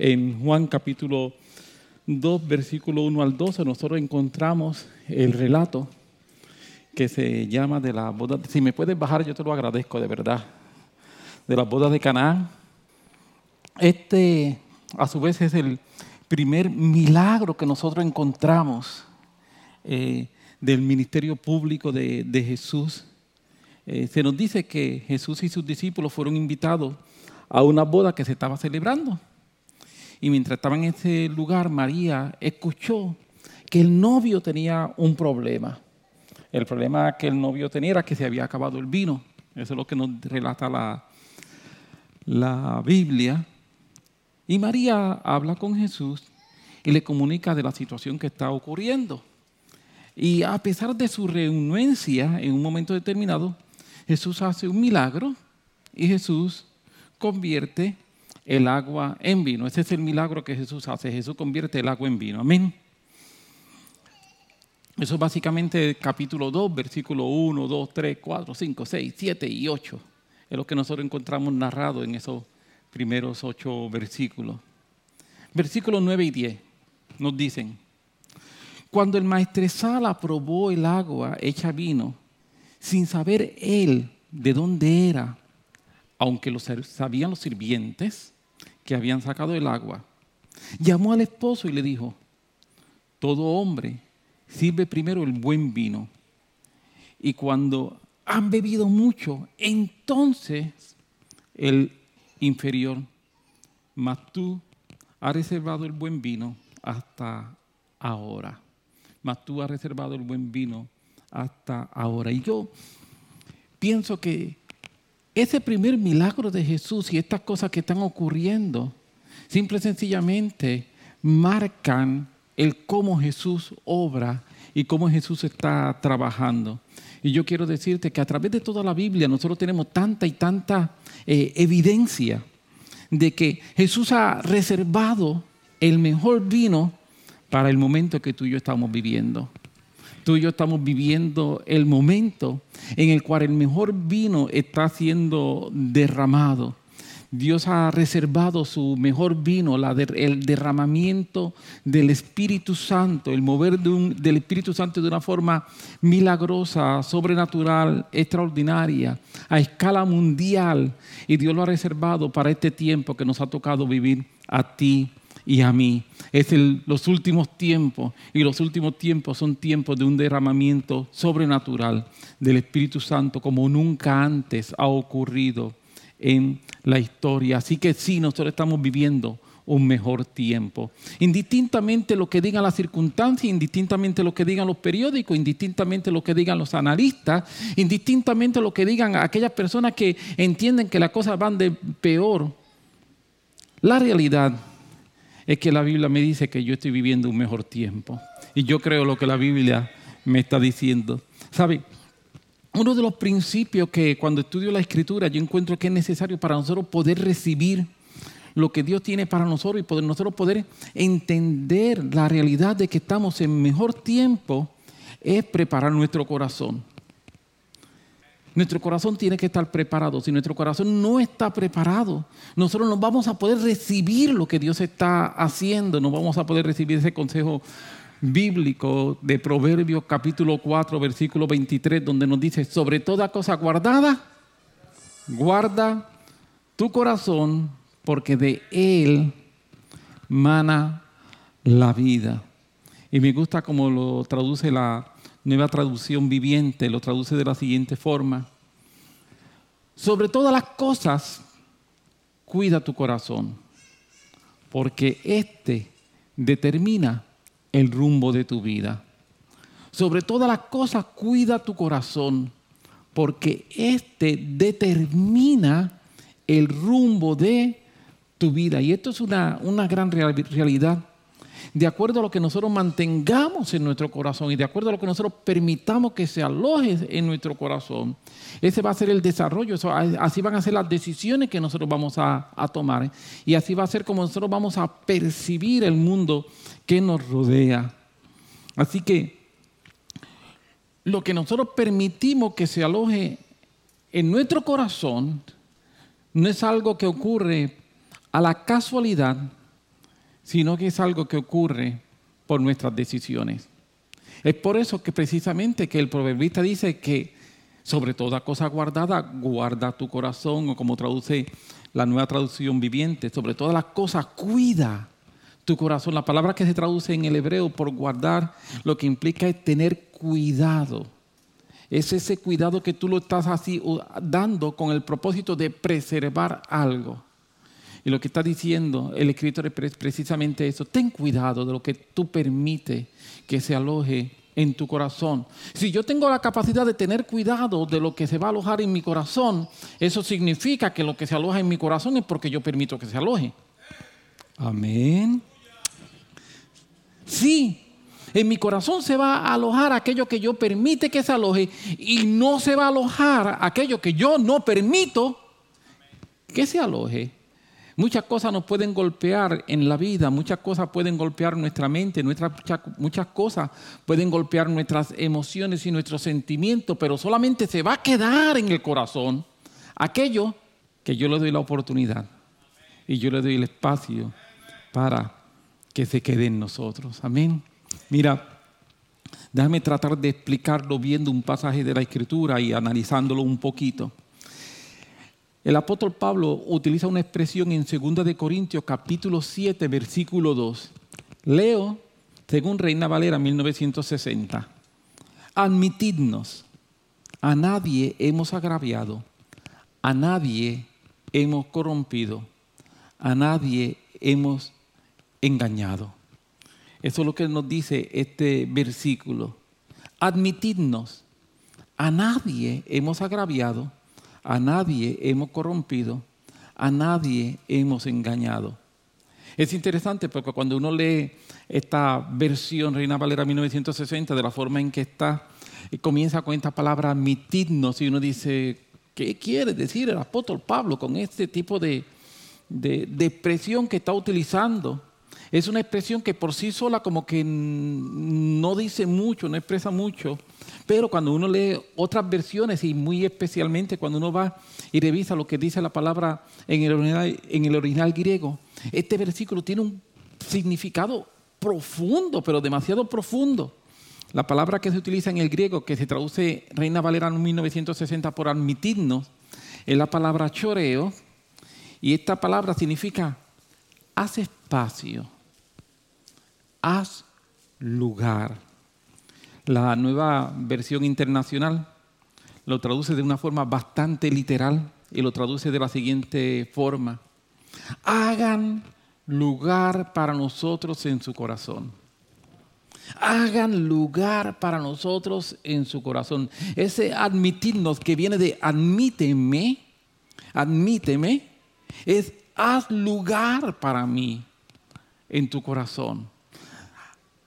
en Juan capítulo 2, versículo 1 al 12, nosotros encontramos el relato que se llama de la boda. Si me puedes bajar, yo te lo agradezco de verdad. De las bodas de Canaán. Este, a su vez, es el primer milagro que nosotros encontramos eh, del ministerio público de, Jesús. Eh, se nos dice que Jesús y sus discípulos fueron invitados a una boda que se estaba celebrando. Y mientras estaba en ese lugar, María escuchó que el novio tenía un problema. El problema que el novio tenía era que se había acabado el vino. Eso es lo que nos relata la, la Biblia. Y María habla con Jesús y le comunica de la situación que está ocurriendo. Y a pesar de su renuencia en un momento determinado, Jesús hace un milagro y Jesús convierte el agua en vino. Ese es el milagro que Jesús hace. Jesús convierte el agua en vino. Amén. Eso es básicamente capítulo 2, versículo 1, 2, 3, 4, 5, 6, 7 y 8. Es lo que nosotros encontramos narrado en esos primeros ocho versículos. Versículos 9 y 10 nos dicen, cuando el maestresala probó el agua hecha vino, sin saber él de dónde era, aunque lo sabían los sirvientes que habían sacado el agua, llamó al esposo y le dijo, todo hombre sirve primero el buen vino, y cuando han bebido mucho, entonces el inferior, mas tú has reservado el buen vino hasta ahora. Mas tú has reservado el buen vino hasta ahora. Y yo pienso que ese primer milagro de Jesús y estas cosas que están ocurriendo, simple y sencillamente marcan el cómo Jesús obra y cómo Jesús está trabajando. Y yo quiero decirte que a través de toda la Biblia nosotros tenemos tanta y tanta eh, evidencia de que Jesús ha reservado el mejor vino para el momento que tú y yo estamos viviendo. Tú y yo estamos viviendo el momento en el cual el mejor vino está siendo derramado. Dios ha reservado su mejor vino, el derramamiento del Espíritu Santo, el mover del Espíritu Santo de una forma milagrosa, sobrenatural, extraordinaria, a escala mundial. Y Dios lo ha reservado para este tiempo que nos ha tocado vivir a ti y a mí. Es los últimos tiempos y los últimos tiempos son tiempos de un derramamiento sobrenatural del Espíritu Santo como nunca antes ha ocurrido en la historia. Así que sí, nosotros estamos viviendo un mejor tiempo. Indistintamente lo que digan las circunstancias, indistintamente lo que digan los periódicos, indistintamente lo que digan los analistas, indistintamente lo que digan aquellas personas que entienden que las cosas van de peor. La realidad es que la Biblia me dice que yo estoy viviendo un mejor tiempo. Y yo creo lo que la Biblia me está diciendo. ¿Sabe? uno de los principios que cuando estudio la escritura yo encuentro que es necesario para nosotros poder recibir lo que Dios tiene para nosotros y poder, nosotros poder entender la realidad de que estamos en mejor tiempo es preparar nuestro corazón. Nuestro corazón tiene que estar preparado. Si nuestro corazón no está preparado, nosotros no vamos a poder recibir lo que Dios está haciendo, no vamos a poder recibir ese consejo bíblico de Proverbios capítulo 4, versículo 23, donde nos dice, sobre toda cosa guardada, guarda tu corazón, porque de él mana la vida. Y me gusta como lo traduce la nueva traducción viviente, lo traduce de la siguiente forma. Sobre todas las cosas, cuida tu corazón, porque éste determina el rumbo de tu vida. Sobre todas las cosas, cuida tu corazón, porque este determina el rumbo de tu vida. Y esto es una, una gran realidad de acuerdo a lo que nosotros mantengamos en nuestro corazón y de acuerdo a lo que nosotros permitamos que se aloje en nuestro corazón, ese va a ser el desarrollo, así van a ser las decisiones que nosotros vamos a, tomar y así va a ser como nosotros vamos a percibir el mundo que nos rodea. Así que lo que nosotros permitimos que se aloje en nuestro corazón no es algo que ocurre a la casualidad, sino que es algo que ocurre por nuestras decisiones. Es por eso que precisamente que el proverbista dice que sobre toda cosa guardada, guarda tu corazón, o como traduce la nueva traducción viviente, sobre todas las cosas, cuida tu corazón. La palabra que se traduce en el hebreo por guardar lo que implica es tener cuidado. Es ese cuidado que tú lo estás así dando con el propósito de preservar algo. Y lo que está diciendo el escritor es precisamente eso. Ten cuidado de lo que tú permites que se aloje en tu corazón. Si yo tengo la capacidad de tener cuidado de lo que se va a alojar en mi corazón, eso significa que lo que se aloja en mi corazón es porque yo permito que se aloje. Amén. Sí, en mi corazón se va a alojar aquello que yo permite que se aloje y no se va a alojar aquello que yo no permito que se aloje. Muchas cosas nos pueden golpear en la vida, muchas cosas pueden golpear nuestra mente, nuestras, muchas cosas pueden golpear nuestras emociones y nuestros sentimientos, pero solamente se va a quedar en el corazón aquello que yo le doy la oportunidad y yo le doy el espacio para que se quede en nosotros. Amén. Mira, déjame tratar de explicarlo viendo un pasaje de la Escritura y analizándolo un poquito. El apóstol Pablo utiliza una expresión en 2 de Corintios capítulo 7 versículo 2. Leo según Reina Valera 1960. Admitidnos, a nadie hemos agraviado, a nadie hemos corrompido, a nadie hemos engañado. Eso es lo que nos dice este versículo. Admitidnos, a nadie hemos agraviado, a nadie hemos corrompido, a nadie hemos engañado. Es interesante porque cuando uno lee esta versión Reina Valera 1960 de la forma en que está, y comienza con esta palabra admitidnos y uno dice, ¿qué quiere decir el apóstol Pablo con este tipo de, de, de expresión que está utilizando? Es una expresión que por sí sola como que no dice mucho, no expresa mucho, pero cuando uno lee otras versiones y muy especialmente cuando uno va y revisa lo que dice la palabra en el original, griego, este versículo tiene un significado profundo, pero demasiado profundo. La palabra que se utiliza en el griego, que se traduce Reina Valera en 1960 por admitirnos, es la palabra choreo, y esta palabra significa haz espacio haz lugar. La nueva versión internacional lo traduce de una forma bastante literal y lo traduce de la siguiente forma. Hagan lugar para nosotros en su corazón. Hagan lugar para nosotros en su corazón. Ese admitirnos que viene de admíteme, admíteme, es haz lugar para mí en tu corazón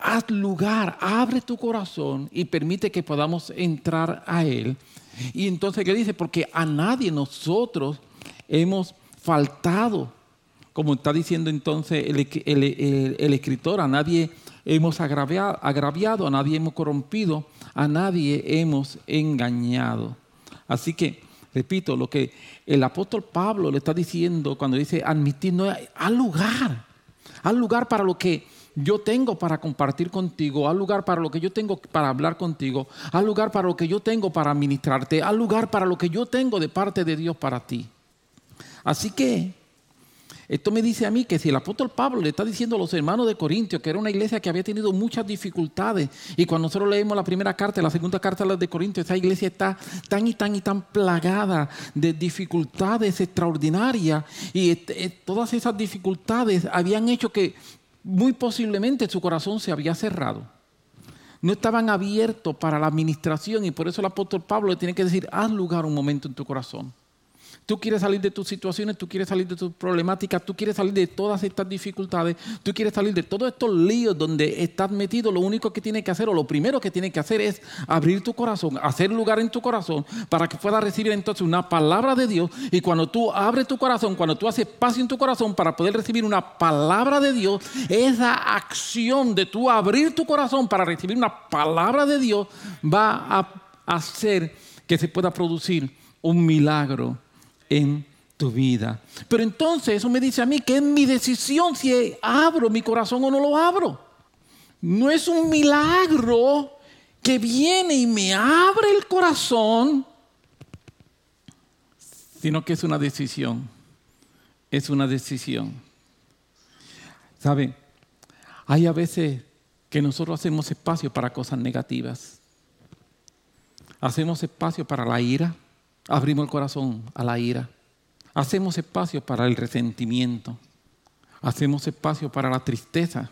haz lugar, abre tu corazón y permite que podamos entrar a Él. Y entonces, ¿qué dice? Porque a nadie nosotros hemos faltado, como está diciendo entonces el, escritor, a nadie hemos agraviado, agraviado, a nadie hemos corrompido, a nadie hemos engañado. Así que, repito, lo que el apóstol Pablo le está diciendo cuando dice admitir, no, haz lugar, haz lugar para lo que yo tengo para compartir contigo, al lugar para lo que yo tengo para hablar contigo, al lugar para lo que yo tengo para administrarte, al lugar para lo que yo tengo de parte de Dios para ti. Así que esto me dice a mí que si el apóstol Pablo le está diciendo a los hermanos de Corintios que era una iglesia que había tenido muchas dificultades y cuando nosotros leemos la primera carta, la segunda carta de Corintios, esa iglesia está tan y tan y tan plagada de dificultades extraordinarias y eh, todas esas dificultades habían hecho que muy posiblemente su corazón se había cerrado. No estaban abiertos para la administración y por eso el apóstol Pablo le tiene que decir, haz lugar un momento en tu corazón. Tú quieres salir de tus situaciones, tú quieres salir de tus problemáticas, tú quieres salir de todas estas dificultades, tú quieres salir de todos estos líos donde estás metido. Lo único que tienes que hacer, o lo primero que tienes que hacer es abrir tu corazón, hacer lugar en tu corazón para que puedas recibir entonces una palabra de Dios. Y cuando tú abres tu corazón, cuando tú haces espacio en tu corazón para poder recibir una palabra de Dios, esa acción de tú abrir tu corazón para recibir una palabra de Dios va a hacer que se pueda producir un milagro en tu vida. Pero entonces eso me dice a mí que es mi decisión si abro mi corazón o no lo abro. No es un milagro que viene y me abre el corazón, sino que es una decisión. Es una decisión. ¿Sabe? Hay a veces que nosotros hacemos espacio para cosas negativas. Hacemos espacio para la ira. Abrimos el corazón a la ira. Hacemos espacio para el resentimiento. Hacemos espacio para la tristeza.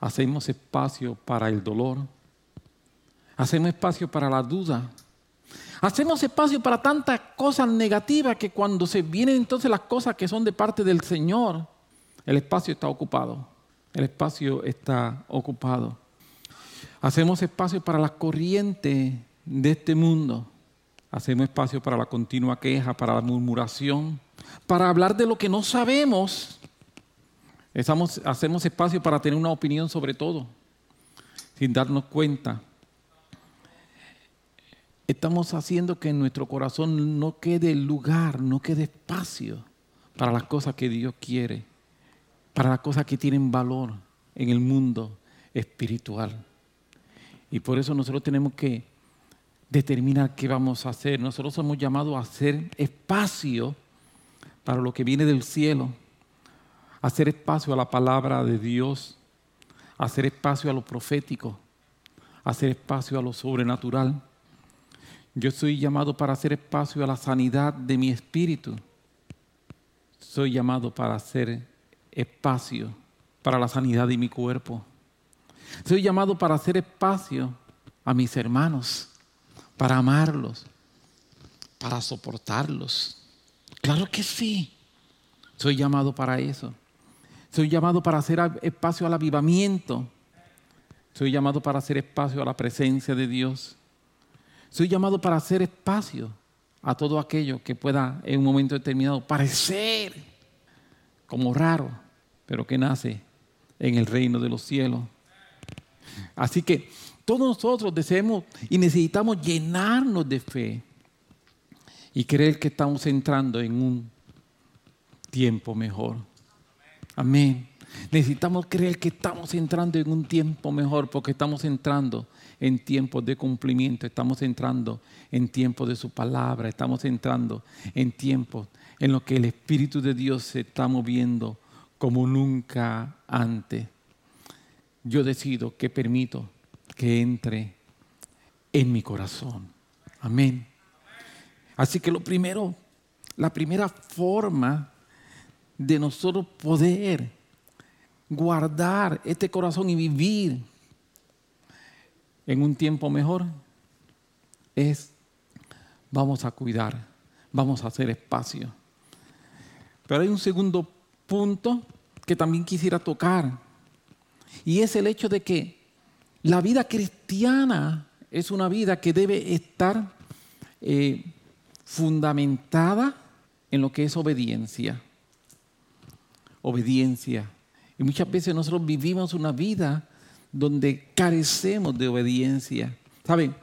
Hacemos espacio para el dolor. Hacemos espacio para la duda. Hacemos espacio para tantas cosas negativas que cuando se vienen entonces las cosas que son de parte del Señor, el espacio está ocupado. El espacio está ocupado. Hacemos espacio para las corrientes de este mundo. Hacemos espacio para la continua queja, para la murmuración, para hablar de lo que no sabemos. hacemos espacio para tener una opinión sobre todo, sin darnos cuenta estamos haciendo que en nuestro corazón no quede lugar, no quede espacio para las cosas que Dios quiere, para las cosas que tienen valor en el mundo espiritual. Y por eso nosotros tenemos que determinar qué vamos a hacer. Nosotros somos llamados a hacer espacio para lo que viene del cielo, hacer espacio a la palabra de Dios, hacer espacio a lo profético, hacer espacio a lo sobrenatural yo soy llamado para hacer espacio a la sanidad de mi espíritu. Soy llamado para hacer espacio para la sanidad de mi cuerpo. Soy llamado para hacer espacio a mis hermanos, para amarlos, para soportarlos. Claro que sí. Soy llamado para eso. Soy llamado para hacer espacio al avivamiento. Soy llamado para hacer espacio a la presencia de Dios. Soy llamado para hacer espacio a todo aquello que pueda en un momento determinado parecer como raro, pero que nace en el reino de los cielos. Así que todos nosotros deseamos y necesitamos llenarnos de fe y creer que estamos entrando en un tiempo mejor. Amén. Necesitamos creer que estamos entrando en un tiempo mejor porque estamos entrando en tiempos de cumplimiento, estamos entrando en tiempos de su palabra, estamos entrando en tiempos en los que el Espíritu de Dios se está moviendo como nunca antes. Yo decido que permito que entre en mi corazón. Amén. Así que lo primero, la primera forma de nosotros poder guardar este corazón y vivir en un tiempo mejor es vamos a cuidar, vamos a hacer espacio. Pero hay un segundo punto que también quisiera tocar y es el hecho de que la vida cristiana es una vida que debe estar eh, fundamentada en lo que es obediencia. Obediencia. Y muchas veces nosotros vivimos una vida donde carecemos de obediencia. ¿Saben?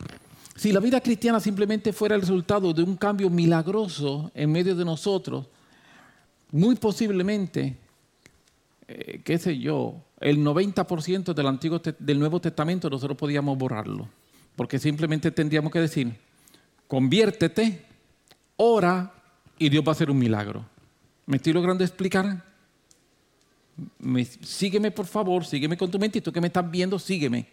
Si la vida cristiana simplemente fuera el resultado de un cambio milagroso en medio de nosotros, muy posiblemente, eh, qué sé yo, el 90% del, Antiguo, del Nuevo Testamento nosotros podíamos borrarlo. Porque simplemente tendríamos que decir, conviértete, ora y Dios va a hacer un milagro. ¿Me estoy logrando explicar? sígueme por favor, sígueme con tu mente y tú que me estás viendo, sígueme.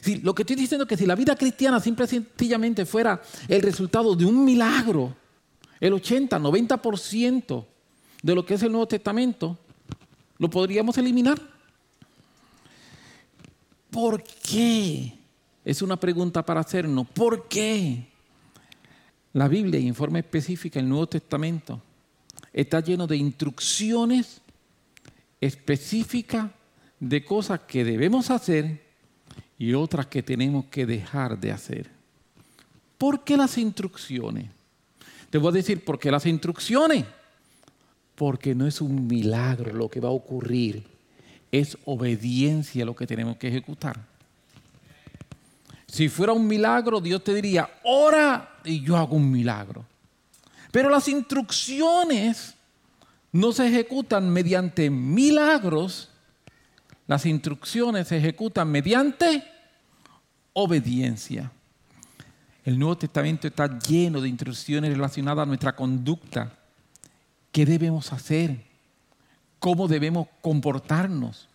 Si, lo que estoy diciendo es que si la vida cristiana simple y sencillamente fuera el resultado de un milagro, el 80, 90% de lo que es el Nuevo Testamento, lo podríamos eliminar. ¿Por qué? Es una pregunta para hacernos. ¿Por qué? La Biblia en forma específica, el Nuevo Testamento, está lleno de instrucciones específica de cosas que debemos hacer y otras que tenemos que dejar de hacer. ¿Por qué las instrucciones? Te voy a decir por qué las instrucciones. Porque no es un milagro lo que va a ocurrir, es obediencia lo que tenemos que ejecutar. Si fuera un milagro, Dios te diría, ora y yo hago un milagro. Pero las instrucciones no se ejecutan mediante milagros, las instrucciones se ejecutan mediante obediencia. El Nuevo Testamento está lleno de instrucciones relacionadas a nuestra conducta. ¿Qué debemos hacer? ¿Cómo debemos comportarnos?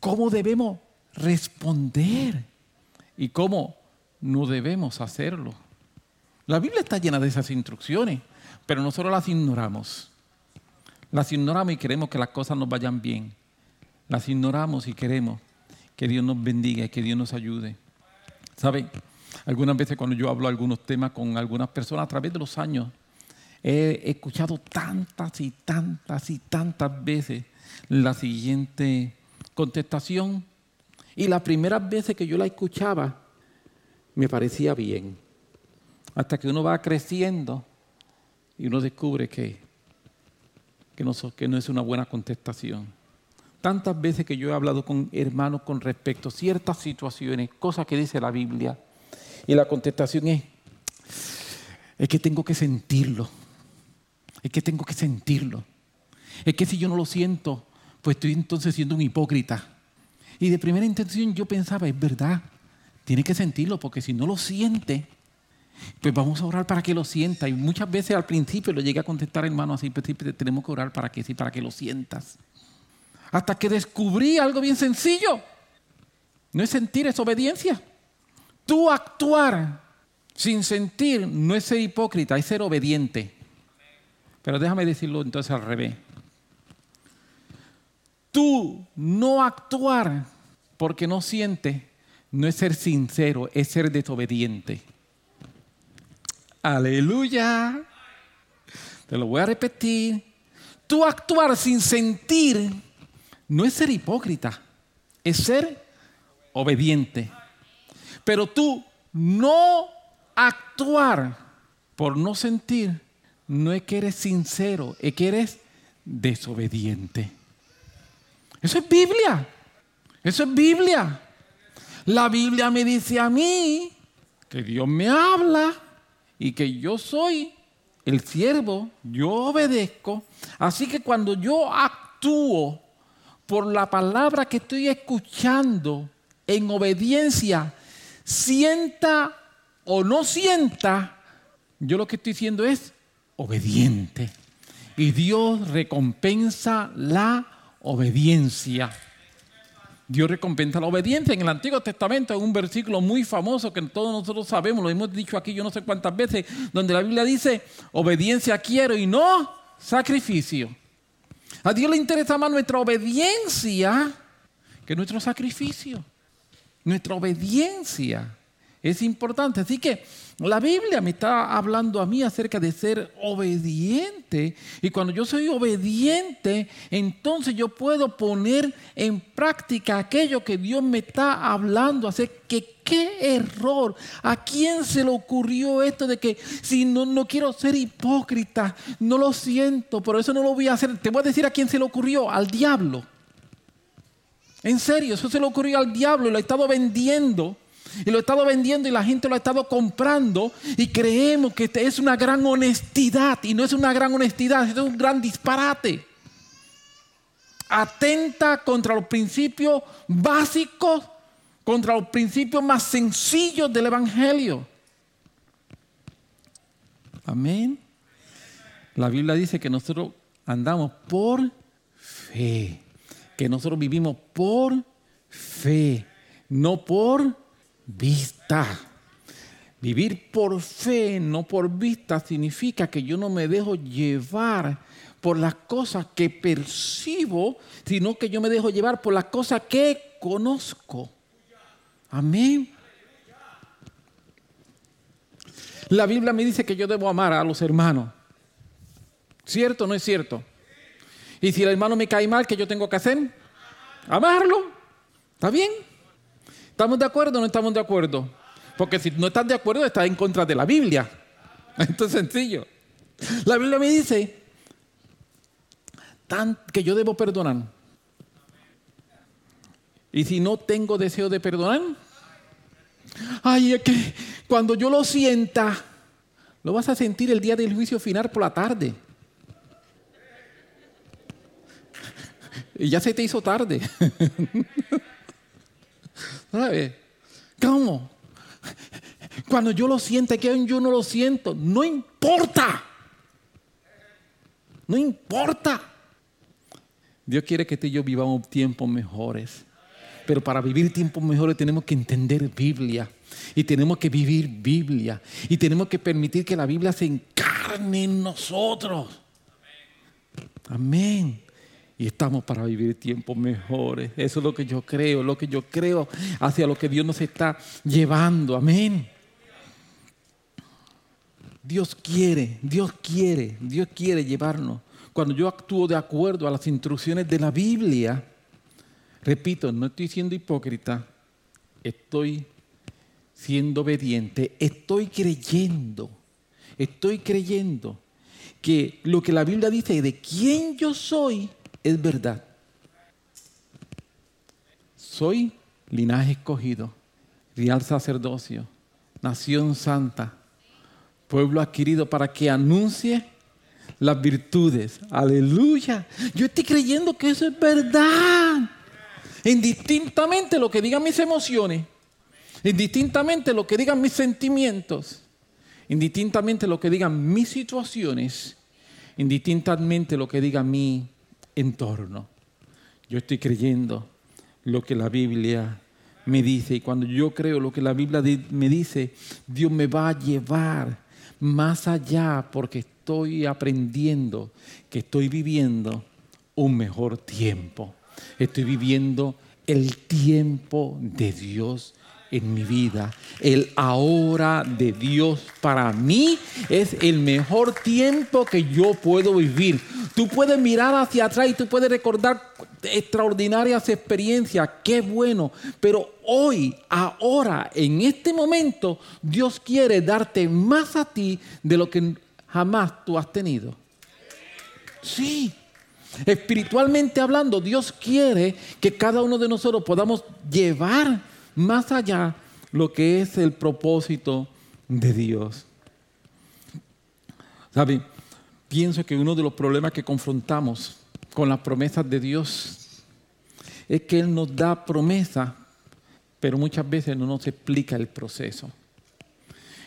¿Cómo debemos responder? ¿Y cómo no debemos hacerlo? La Biblia está llena de esas instrucciones, pero nosotros las ignoramos. Las ignoramos y queremos que las cosas nos vayan bien. Las ignoramos y queremos que Dios nos bendiga y que Dios nos ayude. ¿Saben? Algunas veces cuando yo hablo algunos temas con algunas personas a través de los años, he escuchado tantas y tantas y tantas veces la siguiente contestación. Y las primeras veces que yo la escuchaba, me parecía bien. Hasta que uno va creciendo y uno descubre que, que, no, no es una buena contestación. Tantas veces que yo he hablado con hermanos con respecto a ciertas situaciones, cosas que dice la Biblia, y la contestación es, es que tengo que sentirlo. Es que tengo que sentirlo. Es que si yo no lo siento, pues estoy entonces siendo un hipócrita. Y de primera intención yo pensaba, es verdad, tiene que sentirlo, porque si no lo siente, pues vamos a orar para que lo sienta. Y muchas veces al principio lo llegué a contestar, hermano, así, pues, tenemos que orar para que sí, para que lo sientas. Hasta que descubrí algo bien sencillo. No es sentir, es obediencia. Tú actuar sin sentir no es ser hipócrita, es ser obediente. Pero déjame decirlo entonces al revés. Tú no actuar porque no sientes no es ser sincero, es ser desobediente. Aleluya. Te lo voy a repetir. Tú actuar sin sentir no es ser hipócrita, es ser obediente. Pero tú no actuar por no sentir, no es que eres sincero, es que eres desobediente. Eso es Biblia. Eso es Biblia. La Biblia me dice a mí que Dios me habla y que yo soy el siervo, yo obedezco. Así que cuando yo actúo por la palabra que estoy escuchando en obediencia, sienta o no sienta, yo lo que estoy diciendo es obediente. Y Dios recompensa la obediencia. Dios recompensa la obediencia. En el Antiguo Testamento hay un versículo muy famoso que todos nosotros sabemos, lo hemos dicho aquí yo no sé cuántas veces, donde la Biblia dice, obediencia quiero y no sacrificio. A Dios le interesa más nuestra obediencia que nuestro sacrificio. Nuestra obediencia es importante. Así que la Biblia me está hablando a mí acerca de ser obediente. Y cuando yo soy obediente, entonces yo puedo poner en práctica aquello que Dios me está hablando. Así que qué error. ¿A quién se le ocurrió esto de que si no, no quiero ser hipócrita, no lo siento, por eso no lo voy a hacer? Te voy a decir a quién se le ocurrió, al diablo. En serio, eso se le ocurrió al diablo y lo ha estado vendiendo. Y lo ha estado vendiendo y la gente lo ha estado comprando y creemos que es una gran honestidad y no es una gran honestidad, es un gran disparate. Atenta contra los principios básicos, contra los principios más sencillos del Evangelio. Amén. La Biblia dice que nosotros andamos por fe que nosotros vivimos por fe, no por vista. Vivir por fe, no por vista, significa que yo no me dejo llevar por las cosas que percibo, sino que yo me dejo llevar por las cosas que conozco. Amén. La Biblia me dice que yo debo amar a los hermanos. ¿Cierto o no es cierto? Y si el hermano me cae mal, ¿qué yo tengo que hacer? Amarlo. ¿Está bien? ¿Estamos de acuerdo o no estamos de acuerdo? Porque si no estás de acuerdo, estás en contra de la Biblia. Esto es sencillo. La Biblia me dice que yo debo perdonar. Y si no tengo deseo de perdonar, ay, es que cuando yo lo sienta, Lo vas a sentir el día del juicio final por la tarde. Y ya se te hizo tarde. ¿Sabes? ¿Cómo? Cuando yo lo siento, que yo no lo siento, no importa. No importa. Dios quiere que tú y yo vivamos tiempos mejores. Pero para vivir tiempos mejores tenemos que entender Biblia. Y tenemos que vivir Biblia. Y tenemos que permitir que la Biblia se encarne en nosotros. Amén. Y estamos para vivir tiempos mejores. Eso es lo que yo creo, lo que yo creo hacia lo que Dios nos está llevando. Amén. Dios quiere, Dios quiere, Dios quiere llevarnos. Cuando yo actúo de acuerdo a las instrucciones de la Biblia, repito, no estoy siendo hipócrita, estoy siendo obediente, estoy creyendo, estoy creyendo que lo que la Biblia dice de quién yo soy es verdad. Soy linaje escogido, real sacerdocio, nación santa pueblo adquirido para que anuncie las virtudes. Aleluya. Yo estoy creyendo que eso es verdad. Indistintamente lo que digan mis emociones, indistintamente lo que digan mis sentimientos, indistintamente lo que digan mis situaciones, indistintamente lo que diga mi entorno. Yo estoy creyendo lo que la Biblia me dice y cuando yo creo lo que la Biblia me dice, Dios me va a llevar más allá porque estoy aprendiendo que estoy viviendo un mejor tiempo. Estoy viviendo el tiempo de Dios en mi vida. El ahora de Dios para mí es el mejor tiempo que yo puedo vivir. Tú puedes mirar hacia atrás y tú puedes recordar extraordinarias experiencias, qué bueno, pero hoy, ahora, en este momento, Dios quiere darte más a ti de lo que jamás tú has tenido. Sí, espiritualmente hablando, Dios quiere que cada uno de nosotros podamos llevar más allá lo que es el propósito de Dios. ¿Sabe? Pienso que uno de los problemas que confrontamos con las promesas de Dios es que Él nos da promesa, pero muchas veces no nos explica el proceso.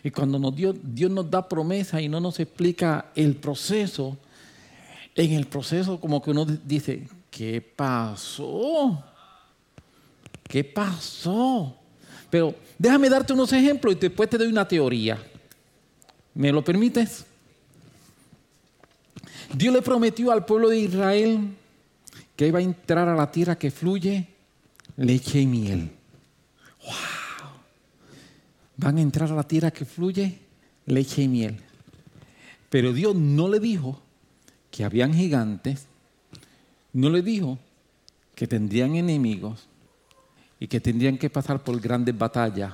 Y cuando Dios nos da promesa y no nos explica el proceso, en el proceso como que uno dice, ¿qué pasó? ¿Qué pasó? Pero déjame darte unos ejemplos y después te doy una teoría. ¿Me lo permites? Dios le prometió al pueblo de Israel que iba a entrar a la tierra que fluye leche y miel. ¡Wow! Van a entrar a la tierra que fluye leche y miel. Pero Dios no le dijo que habían gigantes, no le dijo que tendrían enemigos y que tendrían que pasar por grandes batallas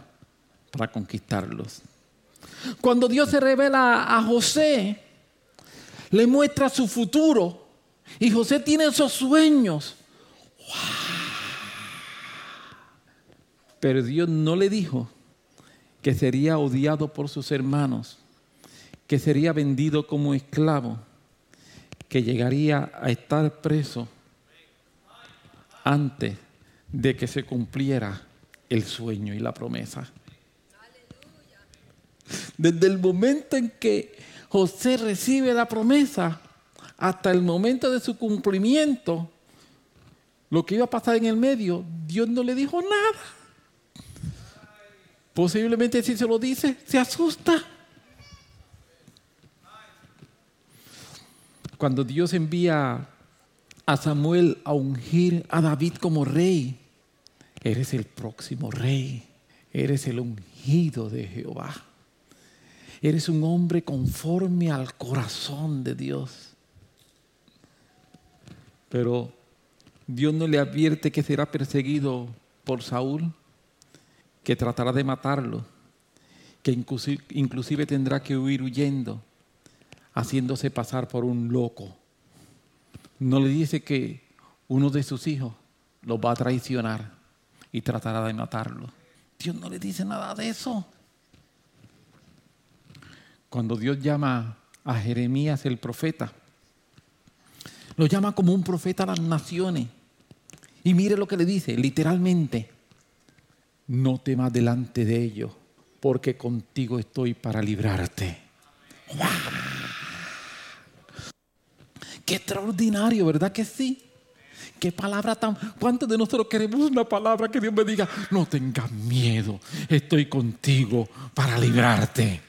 para conquistarlos. Cuando Dios se revela a José, le muestra su futuro. Y José tiene esos sueños. Pero Dios no le dijo que sería odiado por sus hermanos, que sería vendido como esclavo, que llegaría a estar preso antes de que se cumpliera el sueño y la promesa. Desde el momento en que José recibe la promesa hasta el momento de su cumplimiento, lo que iba a pasar en el medio, Dios no le dijo nada. Posiblemente si se lo dice, se asusta. Cuando Dios envía a Samuel a ungir a David como rey, eres el próximo rey, eres el ungido de Jehová. Eres un hombre conforme al corazón de Dios. Pero Dios no le advierte que será perseguido por Saúl, que tratará de matarlo, que inclusive, tendrá que huir huyendo, haciéndose pasar por un loco. No le dice que uno de sus hijos lo va a traicionar y tratará de matarlo. Dios no le dice nada de eso. cuando Dios llama a Jeremías el profeta, lo llama como un profeta a las naciones. Y mire lo que le dice, literalmente, no temas delante de ellos, porque contigo estoy para librarte. Qué extraordinario, ¿verdad que sí? Qué palabra tan... ¿Cuántos de nosotros queremos una palabra que Dios me diga, no tengas miedo, estoy contigo para librarte?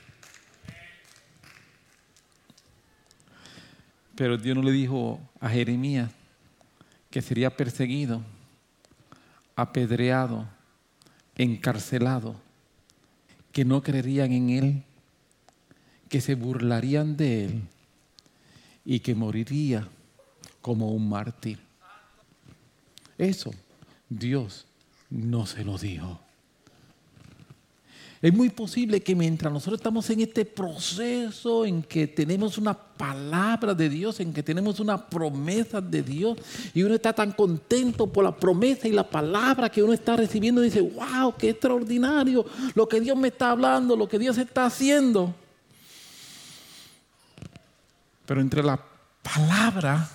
Pero Dios no le dijo a Jeremías que sería perseguido, apedreado, encarcelado, que no creerían en Él, que se burlarían de Él y que moriría como un mártir. Eso Dios no se lo dijo. Es muy posible que mientras nosotros estamos en este proceso en que tenemos una palabra de Dios, en que tenemos una promesa de Dios, y uno está tan contento por la promesa y la palabra que uno está recibiendo, dice, wow, qué extraordinario lo que Dios me está hablando, lo que Dios está haciendo. Pero entre la palabra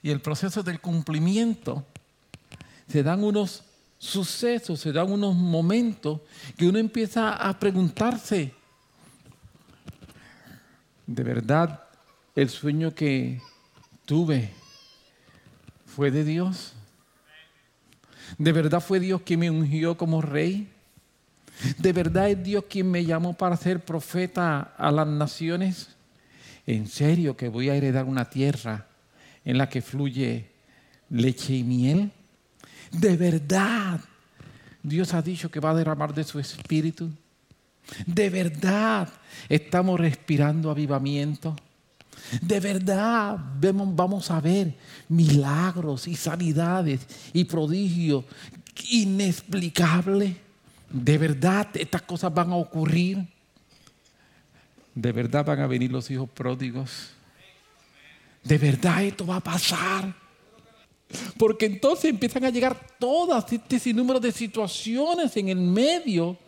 y el proceso del cumplimiento se dan unos sucesos, se dan unos momentos que uno empieza a preguntarse, ¿de verdad el sueño que tuve fue de Dios? ¿De verdad fue Dios quien me ungió como rey? ¿De verdad es Dios quien me llamó para ser profeta a las naciones? ¿En serio que voy a heredar una tierra en la que fluye leche y miel? De verdad, Dios ha dicho que va a derramar de su espíritu. De verdad, estamos respirando avivamiento. De verdad, vamos a ver milagros y sanidades y prodigios inexplicables. De verdad, estas cosas van a ocurrir. De verdad van a venir los hijos pródigos. De verdad esto va a pasar. Porque entonces empiezan a llegar todas este sinnúmero de situaciones en el medio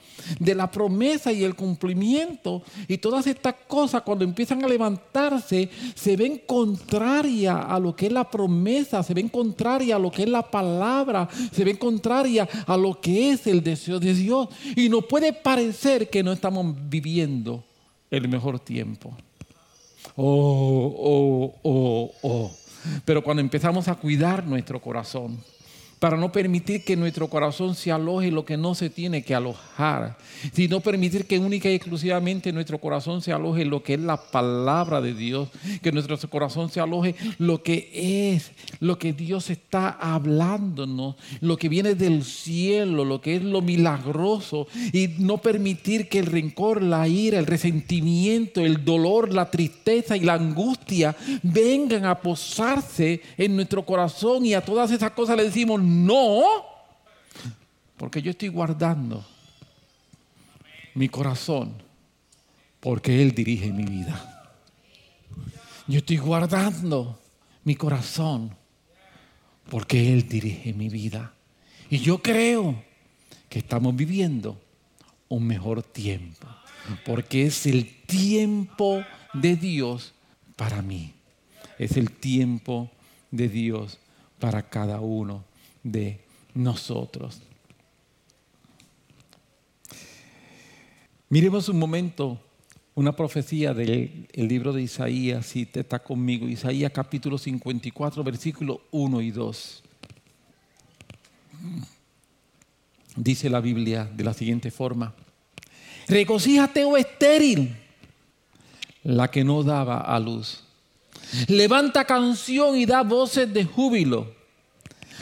de la promesa y el cumplimiento. Y todas estas cosas cuando empiezan a levantarse se ven contrarias a lo que es la promesa, se ven contrarias a lo que es la palabra, se ven contrarias a lo que es el deseo de Dios. Y nos puede parecer que no estamos viviendo el mejor tiempo. Oh, oh, oh, oh. Pero cuando empezamos a cuidar nuestro corazón, para no permitir que nuestro corazón se aloje lo que no se tiene que alojar, sino permitir que única y exclusivamente nuestro corazón se aloje lo que es la palabra de Dios, que nuestro corazón se aloje lo que es, lo que Dios está hablándonos, lo que viene del cielo, lo que es lo milagroso, y no permitir que el rencor, la ira, el resentimiento, el dolor, la tristeza y la angustia vengan a posarse en nuestro corazón y a todas esas cosas le decimos, no, porque yo estoy guardando mi corazón, porque Él dirige mi vida. Yo estoy guardando mi corazón, porque Él dirige mi vida. Y yo creo que estamos viviendo un mejor tiempo, porque es el tiempo de Dios para mí. Es el tiempo de Dios para cada uno de nosotros. Miremos un momento una profecía del libro de Isaías, si te está conmigo, Isaías capítulo 54, versículo 1 y 2. Dice la Biblia de la siguiente forma, regocíjate, oh estéril, la que no daba a luz. Levanta canción y da voces de júbilo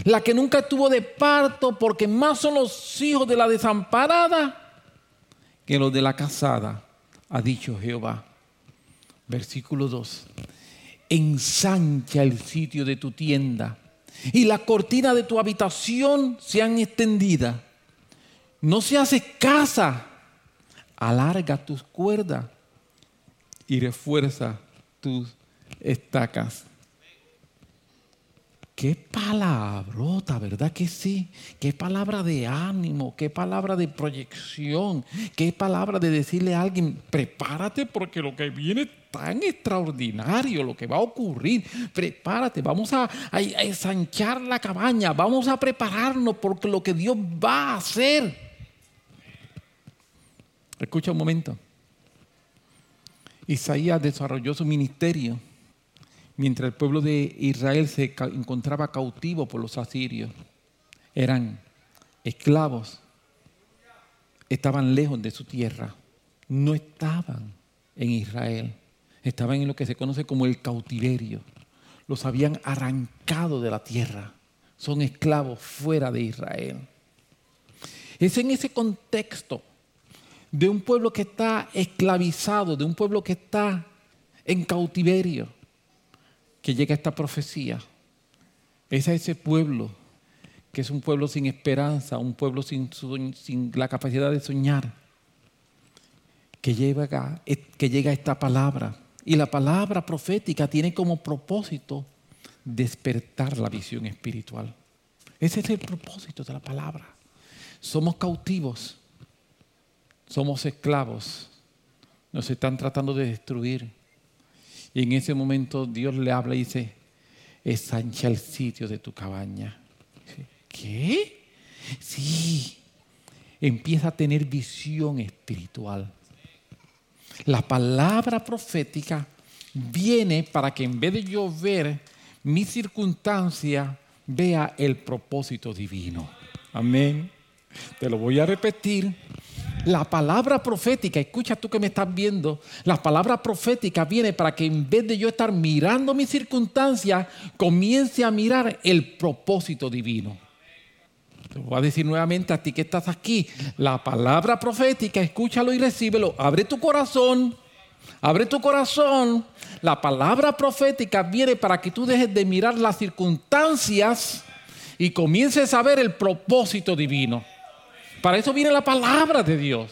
la que nunca estuvo de parto, porque más son los hijos de la desamparada que los de la casada, ha dicho Jehová. Versículo 2. Ensancha el sitio de tu tienda y la cortina de tu habitación sean extendidas. No se hace casa, alarga tus cuerdas y refuerza tus estacas. Qué palabrota, ¿verdad que sí? Qué palabra de ánimo, qué palabra de proyección, qué palabra de decirle a alguien, prepárate porque lo que viene es tan extraordinario, lo que va a ocurrir. Prepárate, vamos a, a, ensanchar la cabaña, vamos a prepararnos porque lo que Dios va a hacer. Escucha un momento. Isaías desarrolló su ministerio mientras el pueblo de Israel se encontraba cautivo por los asirios. Eran esclavos, estaban lejos de su tierra, no estaban en Israel, estaban en lo que se conoce como el cautiverio. Los habían arrancado de la tierra, son esclavos fuera de Israel. Es en ese contexto de un pueblo que está esclavizado, de un pueblo que está en cautiverio, que llega esta profecía. Es a ese pueblo que es un pueblo sin esperanza, un pueblo sin, la capacidad de soñar, que llega, que llega esta palabra. Y la palabra profética tiene como propósito despertar la visión espiritual. Ese es el propósito de la palabra. Somos cautivos somos esclavos, nos están tratando de destruir. Y en ese momento Dios le habla y dice, ensancha el sitio de tu cabaña. ¿Qué? Sí, empieza a tener visión espiritual. La palabra profética viene para que en vez de yo ver mi circunstancia, vea el propósito divino. Amén. Te lo voy a repetir la palabra profética, escucha tú que me estás viendo, la palabra profética viene para que en vez de yo estar mirando mis circunstancias, comience a mirar el propósito divino. Te voy a decir nuevamente a ti que estás aquí, la palabra profética, escúchalo y recíbelo, abre tu corazón, abre tu corazón. La palabra profética viene para que tú dejes de mirar las circunstancias y comiences a ver el propósito divino. Para eso viene la palabra de Dios.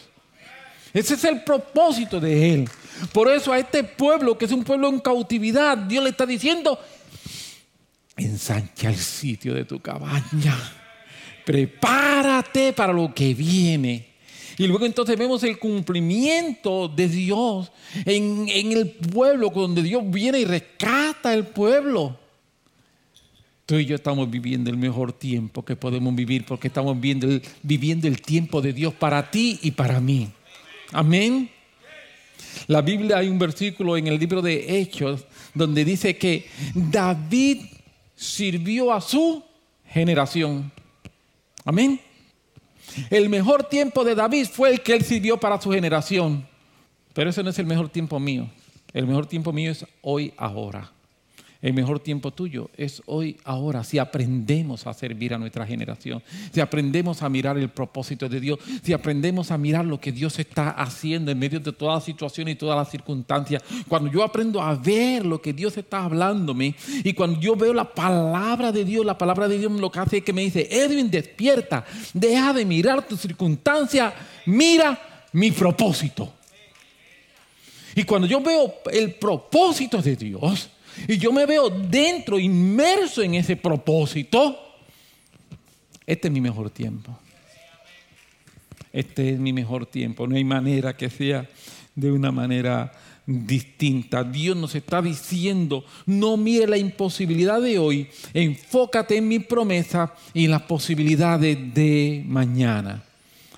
Ese es el propósito de Él. Por eso a este pueblo, que es un pueblo en cautividad, Dios le está diciendo, ensancha el sitio de tu cabaña. Prepárate para lo que viene. Y luego entonces vemos el cumplimiento de Dios en, el pueblo, donde Dios viene y rescata al pueblo. Tú y yo estamos viviendo el mejor tiempo que podemos vivir porque estamos viviendo el, tiempo de Dios para ti y para mí. Amén. La Biblia hay un versículo en el libro de Hechos donde dice que David sirvió a su generación. Amén. El mejor tiempo de David fue el que él sirvió para su generación. Pero ese no es el mejor tiempo mío. El mejor tiempo mío es hoy, ahora. El mejor tiempo tuyo es hoy, ahora, si aprendemos a servir a nuestra generación, si aprendemos a mirar el propósito de Dios, si aprendemos a mirar lo que Dios está haciendo en medio de todas las situaciones y todas las circunstancias. Cuando yo aprendo a ver lo que Dios está hablándome y cuando yo veo la palabra de Dios, la palabra de Dios lo que hace es que me dice, Edwin, despierta, deja de mirar tu circunstancia, mira mi propósito. Y cuando yo veo el propósito de Dios, y yo me veo dentro, inmerso en ese propósito, este es mi mejor tiempo. Este es mi mejor tiempo. No hay manera que sea de una manera distinta. Dios nos está diciendo, no mire la imposibilidad de hoy, enfócate en mi promesa y en las posibilidades de mañana.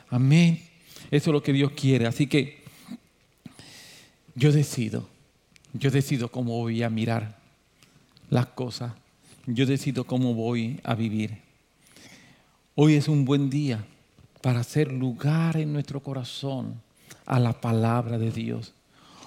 Amén. Eso es lo que Dios quiere. Así que yo decido yo decido cómo voy a mirar las cosas. Yo decido cómo voy a vivir. Hoy es un buen día para hacer lugar en nuestro corazón a la palabra de Dios.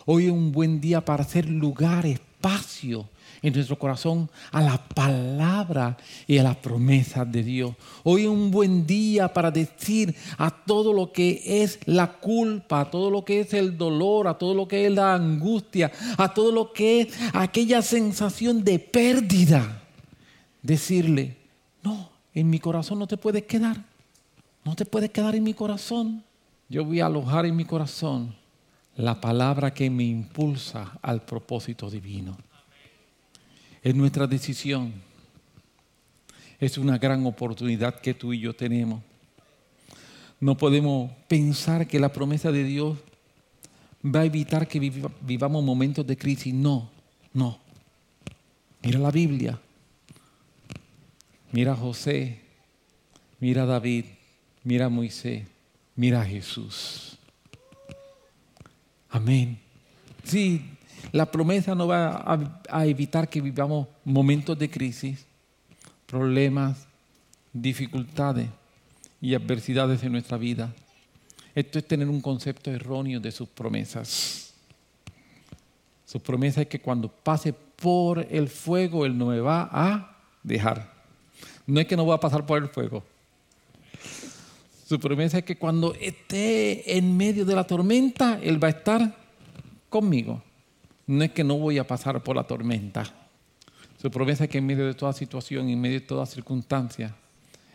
Hoy es un buen día para hacer lugar, espacio en nuestro corazón a la palabra y a las promesas de Dios. Hoy es un buen día para decir a todo lo que es la culpa, a todo lo que es el dolor, a todo lo que es la angustia, a todo lo que es aquella sensación de pérdida. Decirle, no, en mi corazón no te puedes quedar. No te puedes quedar en mi corazón. Yo voy a alojar en mi corazón la palabra que me impulsa al propósito divino. Es nuestra decisión Es una gran oportunidad que tú y yo tenemos. No podemos pensar que la promesa de Dios va a evitar que vivamos momentos de crisis. No, no. Mira la Biblia. Mira a José. Mira a David. Mira a Moisés. Mira a Jesús. Amén. Sí, la promesa no va a, evitar que vivamos momentos de crisis, problemas, dificultades y adversidades en nuestra vida. Esto es tener un concepto erróneo de sus promesas. Su promesa es que cuando pase por el fuego, Él no me va a dejar. No es que no va a pasar por el fuego. Su promesa es que cuando esté en medio de la tormenta, Él va a estar conmigo. No es que no voy a pasar por la tormenta. Su promesa es que en medio de toda situación, en medio de toda circunstancia,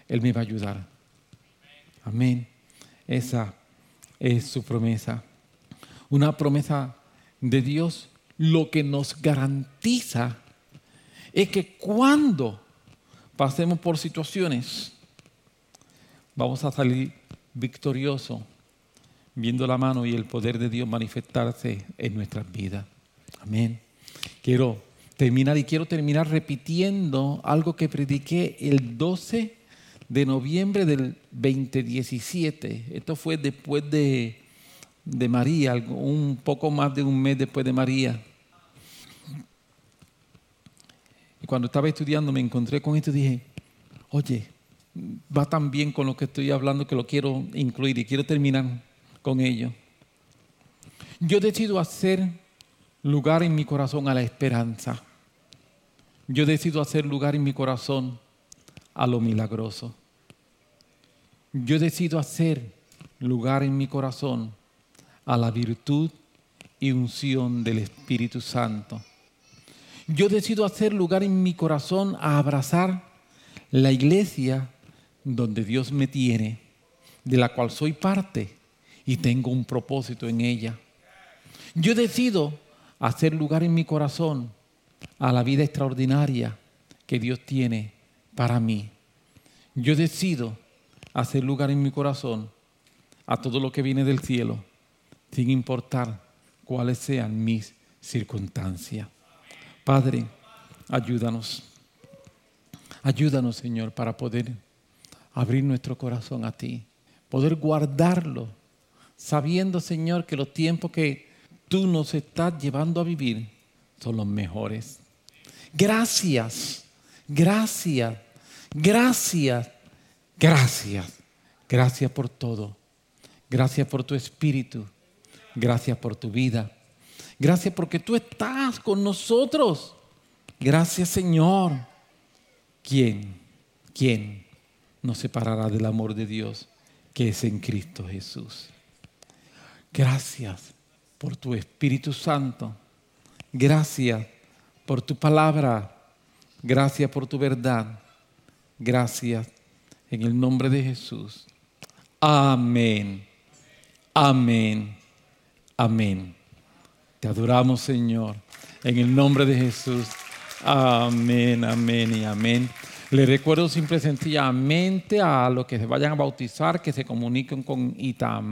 Él me va a ayudar. Amén. Esa es su promesa. Una promesa de Dios lo que nos garantiza es que cuando pasemos por situaciones, vamos a salir victoriosos, viendo la mano y el poder de Dios manifestarse en nuestras vidas. Amén. Quiero terminar y quiero terminar repitiendo algo que prediqué el 12 de noviembre del 2017. Esto fue después de, de María, un poco más de un mes después de María. Y cuando estaba estudiando me encontré con esto y dije, oye, va tan bien con lo que estoy hablando que lo quiero incluir y quiero terminar con ello. Yo decido hacer lugar en mi corazón a la esperanza. Yo decido hacer lugar en mi corazón a lo milagroso. Yo decido hacer lugar en mi corazón a la virtud y unción del Espíritu Santo. Yo decido hacer lugar en mi corazón a abrazar la iglesia donde Dios me tiene, de la cual soy parte y tengo un propósito en ella. Yo decido hacer lugar en mi corazón a la vida extraordinaria que Dios tiene para mí. Yo decido hacer lugar en mi corazón a todo lo que viene del cielo, sin importar cuáles sean mis circunstancias. Padre, ayúdanos. Ayúdanos, Señor, para poder abrir nuestro corazón a ti, poder guardarlo, sabiendo, Señor, que los tiempos que tú nos estás llevando a vivir son los mejores. Gracias, gracias, gracias, gracias, gracias por todo. Gracias por tu espíritu. Gracias por tu vida. Gracias porque tú estás con nosotros. Gracias Señor. ¿Quién? ¿Quién nos separará del amor de Dios que es en Cristo Jesús? Gracias por tu Espíritu Santo. Gracias por tu palabra. Gracias por tu verdad. Gracias en el nombre de Jesús. Amén. Amén. Amén. Te adoramos, Señor, en el nombre de Jesús. Amén, amén y amén. Le recuerdo simple y sencillamente a los que se vayan a bautizar que se comuniquen con Itam.